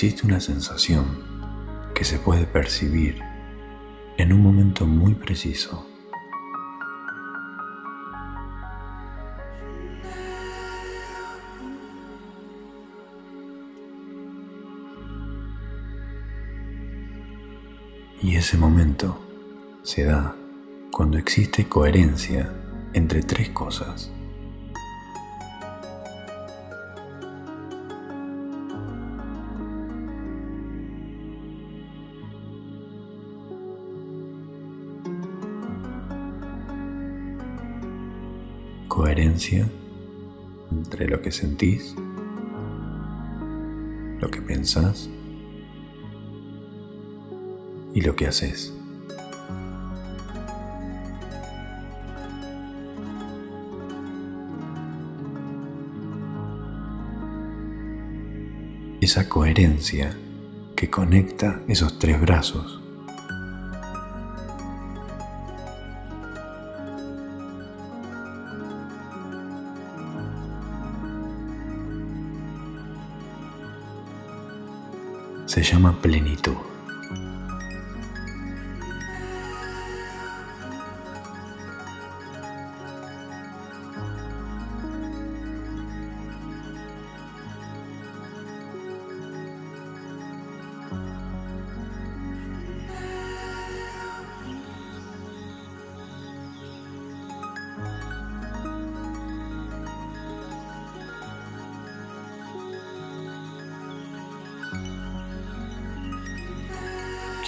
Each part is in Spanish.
existe una sensación que se puede percibir en un momento muy preciso. Y ese momento se da cuando existe coherencia entre tres cosas. Coherencia entre lo que sentís, lo que pensás y lo que haces. Esa coherencia que conecta esos tres brazos. Se llama plenitud.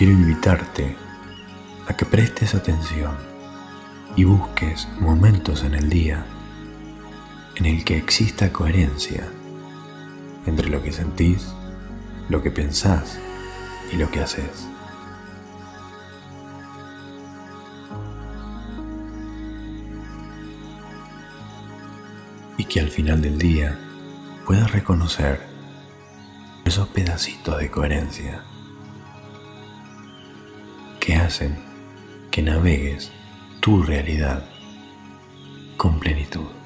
Quiero invitarte a que prestes atención y busques momentos en el día en el que exista coherencia entre lo que sentís, lo que pensás y lo que haces. Y que al final del día puedas reconocer esos pedacitos de coherencia que hacen que navegues tu realidad con plenitud.